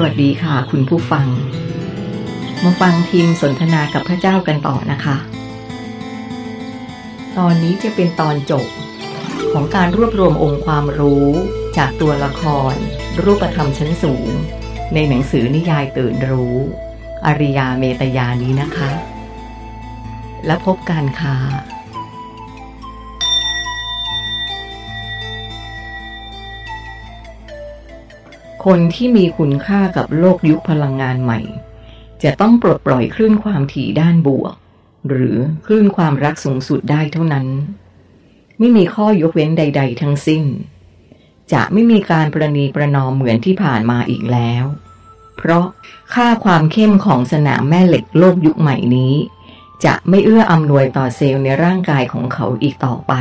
สวัสดีค่ะ คุณผู้ฟัง มาฟังทีมสนทนากับพระเจ้ากันต่อนะคะ ตอนนี้จะเป็นตอนจบของการรวบรวมองค์ความรู้จากตัวละคร รูปธรรมชั้นสูง ในหนังสือนิยายตื่นรู้ อริยาเมตยานี้นะคะ แล้วพบกันค่ะ คนที่มีคุณค่ากับโลกยุคพลังงานใหม่ จะต้องปลดปล่อยคลื่นความถี่ด้านบวก หรือคลื่นความรักสูงสุดได้เท่านั้น ไม่มีข้อยกเว้นใด ๆ ทั้งสิ้น จะไม่มีการประนีประนอมเหมือนที่ผ่านมาอีกแล้ว เพราะค่าความเข้มของสนามแม่เหล็กโลกยุคใหม่นี้ จะไม่เอื้ออำนวยต่อเซลล์ในร่างกายของเขาอีกต่อไป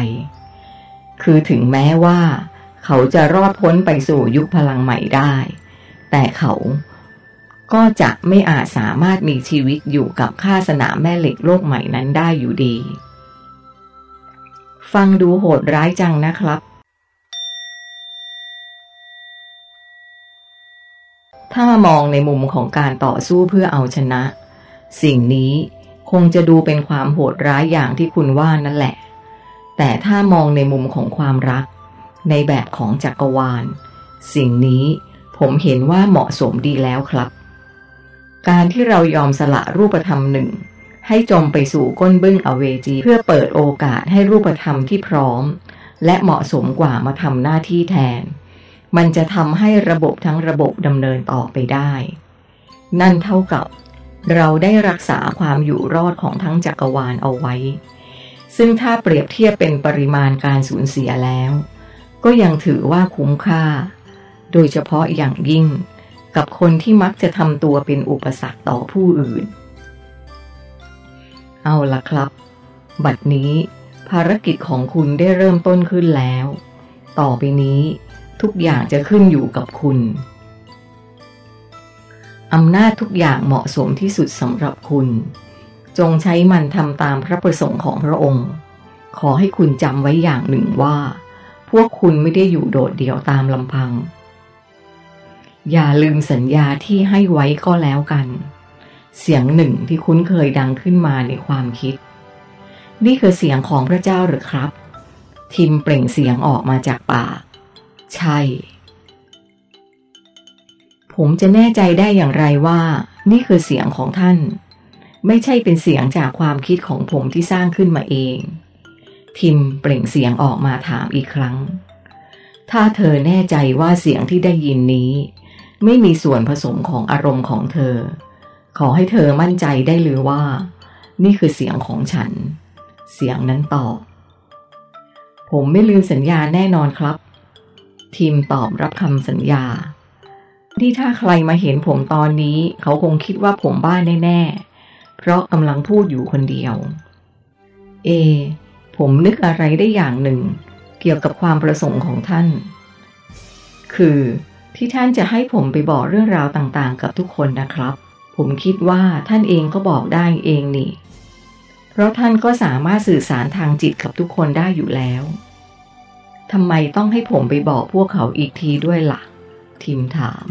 คือถึงแม้ว่า เขาจะรอดพ้นไปสู่ยุคพลังใหม่ได้ แต่เขาก็จะไม่อาจสามารถมีชีวิตอยู่กับค่าสนามแม่เหล็กโลกใหม่นั้นได้อยู่ดี ฟังดูโหดร้ายจังนะครับ ถ้ามองในมุมของการต่อสู้เพื่อเอาชนะ สิ่งนี้คงจะดูเป็นความโหดร้ายอย่างที่คุณว่านั่นแหละ แต่ถ้ามองในมุมของความรัก ในแบบของจักรวาล สิ่งนี้ผมเห็นว่าเหมาะสมดีแล้วครับ การที่เรายอมสละรูปธรรมหนึ่ง ให้จมไปสู่ก้นบึ้งอเวจี เพื่อเปิดโอกาสให้รูปธรรมที่พร้อม และเหมาะสมกว่ามาทำหน้าที่แทน มันจะทำให้ระบบทั้งระบบดำเนินต่อไปได้ นั่นเท่ากับเราได้รักษาความอยู่รอดของทั้งจักรวาลเอาไว้ ซึ่งถ้าเปรียบเทียบเป็นปริมาณการสูญเสียแล้ว ก็ยังถือว่าคุ้มค่า โดยเฉพาะอย่างยิ่งกับคนที่มักจะทำตัวเป็นอุปสรรคต่อผู้อื่น เอาละครับ บัดนี้ภารกิจของคุณได้เริ่มต้นขึ้นแล้ว ต่อไปนี้ทุกอย่างจะขึ้นอยู่กับคุณอำนาจทุกอย่างเหมาะสมที่สุดสำหรับคุณ จงใช้มันทำตามพระประสงค์ของพระองค์ ขอให้คุณจำไว้อย่างหนึ่งว่า พวกคุณไม่ได้อยู่โดดเดี่ยวตามลำพัง อย่าลืมสัญญาที่ให้ไว้ก็แล้วกัน เสียงหนึ่งที่คุ้นเคยดังขึ้นมาในความคิด นี่คือเสียงของพระเจ้าหรือครับ ทิมเปล่งเสียงออกมาจากปากใช่ ผมจะแน่ใจได้อย่างไรว่า นี่คือเสียงของท่าน ไม่ใช่เป็นเสียงจากความคิดของผมที่สร้างขึ้นมาเอง ทิมเปล่งเสียงออกมาถามอีกครั้ง ถ้าเธอแน่ใจว่าเสียงที่ได้ยินนี้ ไม่มีส่วนผสมของอารมณ์ของเธอ ขอให้เธอมั่นใจได้เลยว่า นี่คือเสียงของฉัน เสียงนั้นตอบ ผมไม่ลืมสัญญาแน่นอนครับ ทีมตอบรับคำสัญญาที่ถ้าใครมาเห็นผมตอนนี้ เขาคงคิดว่าผมบ้าแน่ ๆ เพราะกำลังพูดอยู่คนเดียว เอ ผมนึกอะไรได้อย่างหนึ่ง เกี่ยวกับความประสงค์ของท่าน คือที่ท่านจะให้ผมไปบอกเรื่องราวต่างๆ กับทุกคนนะครับ ผมคิดว่าท่านเองก็บอกได้เองนี่ เพราะท่านก็สามารถสื่อสารทางจิตกับทุกคนได้อยู่แล้วทำไมต้องให้ผมไปบอกพวกเขาอีกทีด้วยละ่ะ ทิมถาม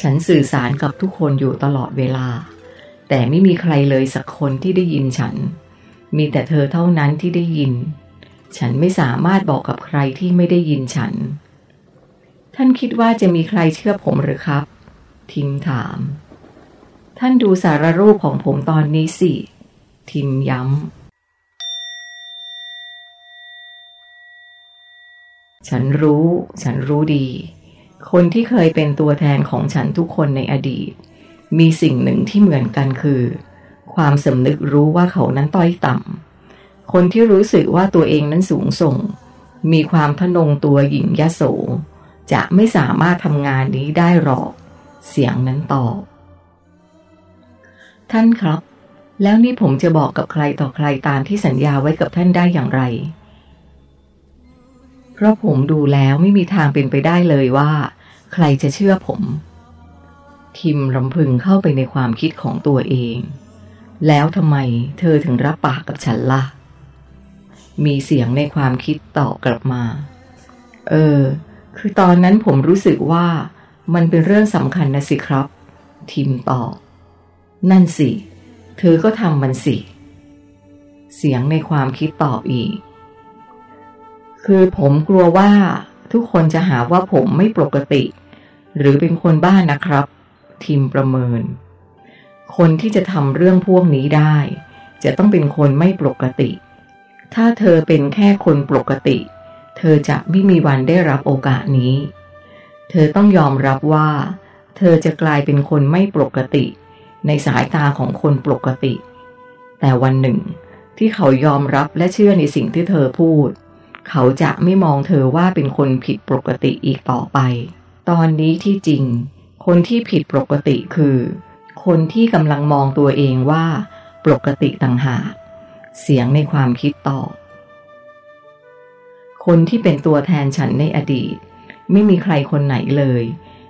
ฉันสื่อสารกับทุกคนอยู่ตลอดเวลา แต่ไม่มีใครเลยสักคนที่ได้ยินฉัน มีแต่เธอเท่านั้นที่ได้ยิน ฉันไม่สามารถบอกกับใครที่ไม่ได้ยินฉัน ท่านคิดว่าจะมีใครเชื่อผมหรือครับ ทิมถาม ท่านดูสารรูปของผมตอนนี้สิ ทิมย้ำ ฉันรู้ ฉันรู้ดี คนที่เคยเป็นตัวแทนของฉันทุกคนในอดีต มีสิ่งหนึ่งที่เหมือนกันคือ ความสำนึกรู้ว่าเขานั้นต้อยต่ำ คนที่รู้สึกว่าตัวเองนั้นสูงส่ง มีความทะนงตัวหญิงยโส จะไม่สามารถทำงานนี้ได้หรอก เสียงนั้นตอบ ท่านครับ แล้วนี่ผมจะบอกกับใครต่อใครตามที่สัญญาไว้กับท่านได้อย่างไร เพราะผมดูแล้วไม่มีทางเป็นไปได้เลยว่า ใครจะเชื่อผม ทิมรำพึงเข้าไปในความคิดของตัวเอง แล้วทำไมเธอถึงรับปากกับฉันละ่ะ มีเสียงในความคิดตอบกลับมา เออ คือตอนนั้นผมรู้สึกว่ามันเป็นเรื่องสำคัญนะสิครับ ทิมตอบ นั่นสิ เธอก็ทำมันสิ เสียงในความคิดตอบอีก คือผมกลัวว่าทุกคนจะหาว่าผมไม่ปกติ หรือเป็นคนบ้านนะครับ ทิมประเมิน คนที่จะทำเรื่องพวกนี้ได้ จะต้องเป็นคนไม่ปกติ ถ้าเธอเป็นแค่คนปกติ เธอจะไม่มีวันได้รับโอกาสนี้ เธอต้องยอมรับว่า เธอจะกลายเป็นคนไม่ปกติ ในสายตาของคนปกติ แต่วันหนึ่ง ที่เขายอมรับและเชื่อในสิ่งที่เธอพูด เขาจะไม่มองเธอว่าเป็นคนผิดปกติอีกต่อไป ตอนนี้ที่จริง คนที่ผิดปกติคือ คนที่กำลังมองตัวเองว่า ปกติต่างหากเสียงในความคิดตอบ คนที่เป็นตัวแทนฉันในอดีต ไม่มีใครคนไหนเลย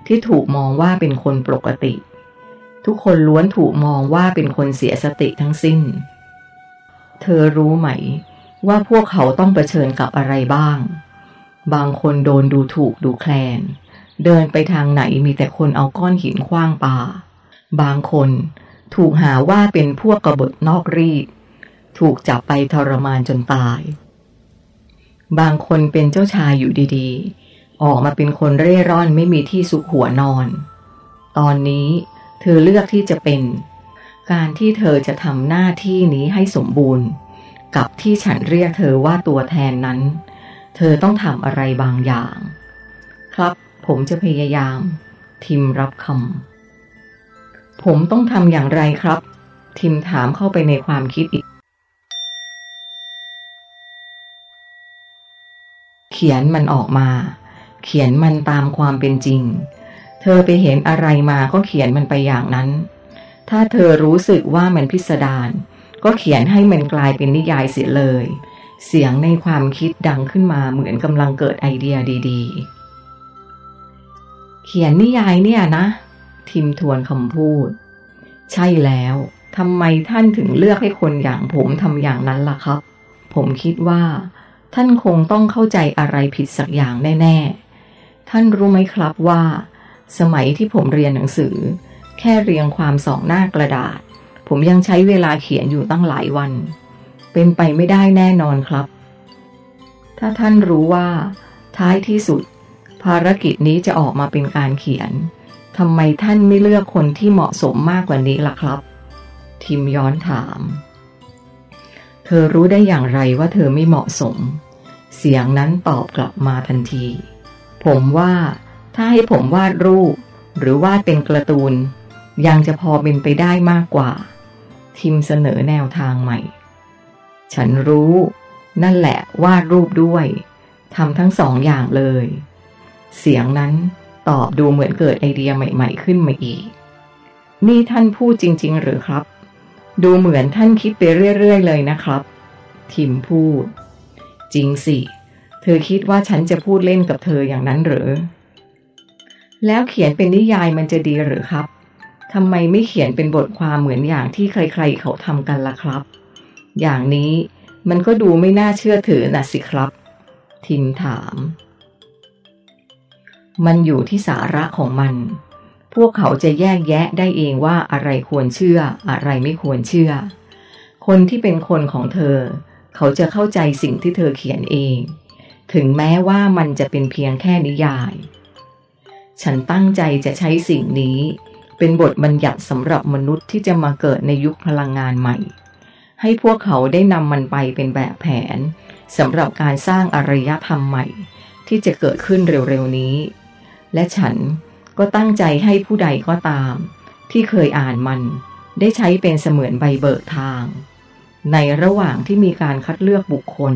ที่ถูกมองว่าเป็นคนปกติ ทุกคนล้วนถูกมองว่าเป็นคนเสียสติทั้งสิ้น เธอรู้ไหม ว่าพวกเขาต้องเผชิญกับอะไรบ้าง บางคนโดนดูถูกดูแคลน เดินไปทางไหนมีแต่คนเอาก้อนหินคว้างปา บางคนถูกหาว่าเป็นพวกกบฏนอกรีดถูกจับไปทรมานจนตาย บางคนเป็นเจ้าชายอยู่ดีๆ ออกมาเป็นคนเร่ร่อนไม่มีที่สุขหัวนอน ตอนนี้เธอเลือกที่จะเป็น การที่เธอจะทำหน้าที่นี้ให้สมบูรณ์ กับที่ฉันเรียกเธอว่าตัวแทนนั้น เธอต้องทำอะไรบางอย่าง ครับผมจะพยายาม ทิมรับคำ ผมต้องทำอย่างไรครับ ทิมถามเข้าไปในความคิดอีก เขียนมันออกมา เขียนมันตามความเป็นจริง เธอไปเห็นอะไรมาก็เขียนมันไปอย่างนั้น ถ้าเธอรู้สึกว่ามันพิสดารก็เขียนให้มันกลายเป็นนิยายเสียเลย เสียงในความคิดดังขึ้นมาเหมือนกำลังเกิดไอเดียดี ๆ เขียนนิยายเนี่ยนะ ทิมทวนคำพูด ใช่แล้วทำไมท่านถึงเลือกให้คนอย่างผมทำอย่างนั้นล่ะครับ ผมคิดว่า ท่านคงต้องเข้าใจอะไรผิดสักอย่างแน่ ๆ ท่านรู้ไหมครับว่า สมัยที่ผมเรียนหนังสือ แค่เรียงความสองหน้ากระดาษ ผมยังใช้เวลาเขียนอยู่ตั้งหลายวัน เป็นไปไม่ได้แน่นอนครับ ถ้าท่านรู้ว่า ท้ายที่สุด ภารกิจนี้จะออกมาเป็นการเขียน ทำไมท่านไม่เลือกคนที่เหมาะสมมากกว่านี้ล่ะครับ ทิมย้อนถาม เธอรู้ได้อย่างไรว่าเธอไม่เหมาะสม เสียงนั้นตอบกลับมาทันที ผมว่าถ้าให้ผมวาดรูป หรือวาดเป็นกร์ตูน ยังจะพอเป็นไปได้มากกว่า ทิมเสนอแนวทางใหม่ ฉันรู้ นั่นแหละวาดรูปด้วยทำทั้งสองอย่างเลย เสียงนั้น ตอบดูเหมือนเกิดไอเดียใหม่ ๆ ขึ้นมาอีก นี่ท่านพูดจริง ๆ หรือครับ ดูเหมือนท่านคิดไปเรื่อย ๆ เลยนะครับ ทิมพูด จริงสิ เธอคิดว่าฉันจะพูดเล่นกับเธออย่างนั้นหรือ แล้วเขียนเป็นนิยายมันจะดีหรือครับทำไมไม่เขียนเป็นบทความเหมือนอย่างที่ใคร ๆ เขาทำกันล่ะครับ อย่างนี้มันก็ดูไม่น่าเชื่อถือนะสิครับ ทิมถาม มันอยู่ที่สาระของมัน พวกเขาจะแยกแยะได้เองว่าอะไรควรเชื่อ อะไรไม่ควรเชื่อ คนที่เป็นคนของเธอ เขาจะเข้าใจสิ่งที่เธอเขียนเอง ถึงแม้ว่ามันจะเป็นเพียงแค่นิยาย ฉันตั้งใจจะใช้สิ่งนี้ เป็นบทบัญญัติสำหรับมนุษย์ที่จะมาเกิดในยุคพลังงานใหม่ ให้พวกเขาได้นำมันไปเป็นแบบแผนสำหรับการสร้างอารยธรรมใหม่ ที่จะเกิดขึ้นเร็วๆนี้ และฉันก็ตั้งใจให้ผู้ใดก็ตาม ที่เคยอ่านมันได้ใช้เป็นเสมือนใบเบิกทาง ในระหว่างที่มีการคัดเลือกบุคคล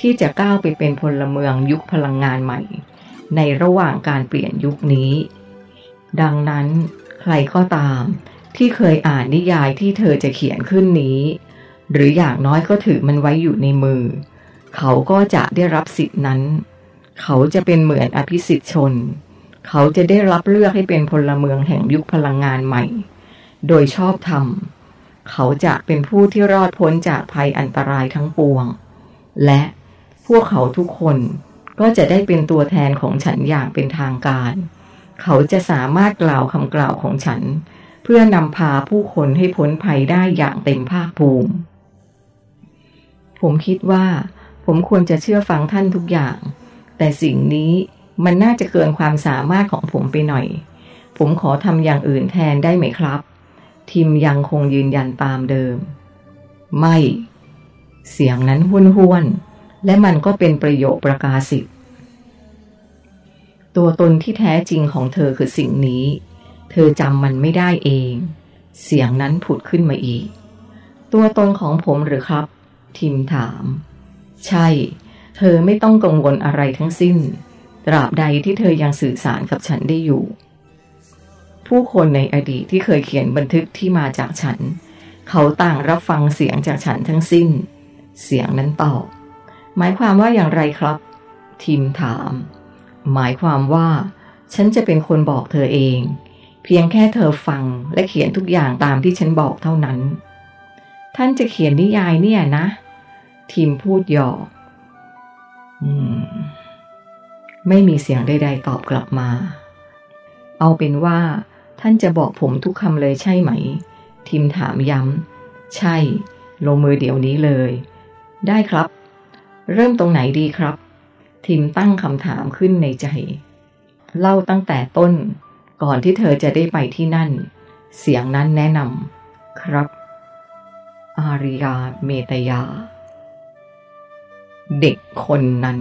ที่จะก้าวไปเป็นพลเมืองยุคพลังงานใหม่ ในระหว่างการเปลี่ยนยุคนี้ ดังนั้นใครก็ตามที่เคยอ่านนิยายที่เธอจะเขียนขึ้นนี้ หรืออย่างน้อยก็ถือมันไว้อยู่ในมือ เขาก็จะได้รับสิทธินั้น เขาจะเป็นเหมือนอภิสิทธิชน เขาจะได้รับเลือกให้เป็นพลเมืองแห่งยุคพลังงานใหม่ โดยชอบธรรม เขาจะเป็นผู้ที่รอดพ้นจากภัยอันตรายทั้งปวง และพวกเขาทุกคนก็จะได้เป็นตัวแทนของฉันอย่างเป็นทางการ เขาจะสามารถกล่าวคำกล่าวของฉัน เพื่อนำพาผู้คนให้พ้นภัยได้อย่างเต็มภาคภูมิ ผมคิดว่า ผมควรจะเชื่อฟังท่านทุกอย่าง แต่สิ่งนี้ มันน่าจะเกินความสามารถของผมไปหน่อย ผมขอทำอย่างอื่นแทนได้ไหมครับ ทิมยังคงยืนยันตามเดิม ไม่ เสียงนั้นห้วนห้วน และมันก็เป็นประโยคประกาศสิทธิ์ตัวตนที่แท้จริงของเธอคือสิ่งนี้ เธอจำมันไม่ได้เอง เสียงนั้นผุดขึ้นมาอีก ตัวตนของผมหรือครับ ทิมถาม ใช่ เธอไม่ต้องกังวลอะไรทั้งสิ้น ตราบใดที่เธอยังสื่อสารกับฉันได้อยู่ ผู้คนในอดีตที่เคยเขียนบันทึกที่มาจากฉัน เขาต่างรับฟังเสียงจากฉันทั้งสิ้น เสียงนั้นตอบ หมายความว่าอย่างไรครับทิมถาม หมายความว่า ฉันจะเป็นคนบอกเธอเอง เพียงแค่เธอฟังและเขียนทุกอย่างตามที่ฉันบอกเท่านั้น ท่านจะเขียนนิยายเนี่ยนะ ทีมพูดหยอก อืม ไม่มีเสียงใดๆตอบกลับมา เอาเป็นว่าท่านจะบอกผมทุกคำเลยใช่ไหมทีมถามย้ำ ใช่ ลงมือเดี๋ยวนี้เลย ได้ครับ เริ่มตรงไหนดีครับ ทิมตั้งคำถามขึ้นในใจ เล่าตั้งแต่ต้น ก่อนที่เธอจะได้ไปที่นั่น เสียงนั้นแนะนำครับ อาริยาเมตยา เด็กคนนั้น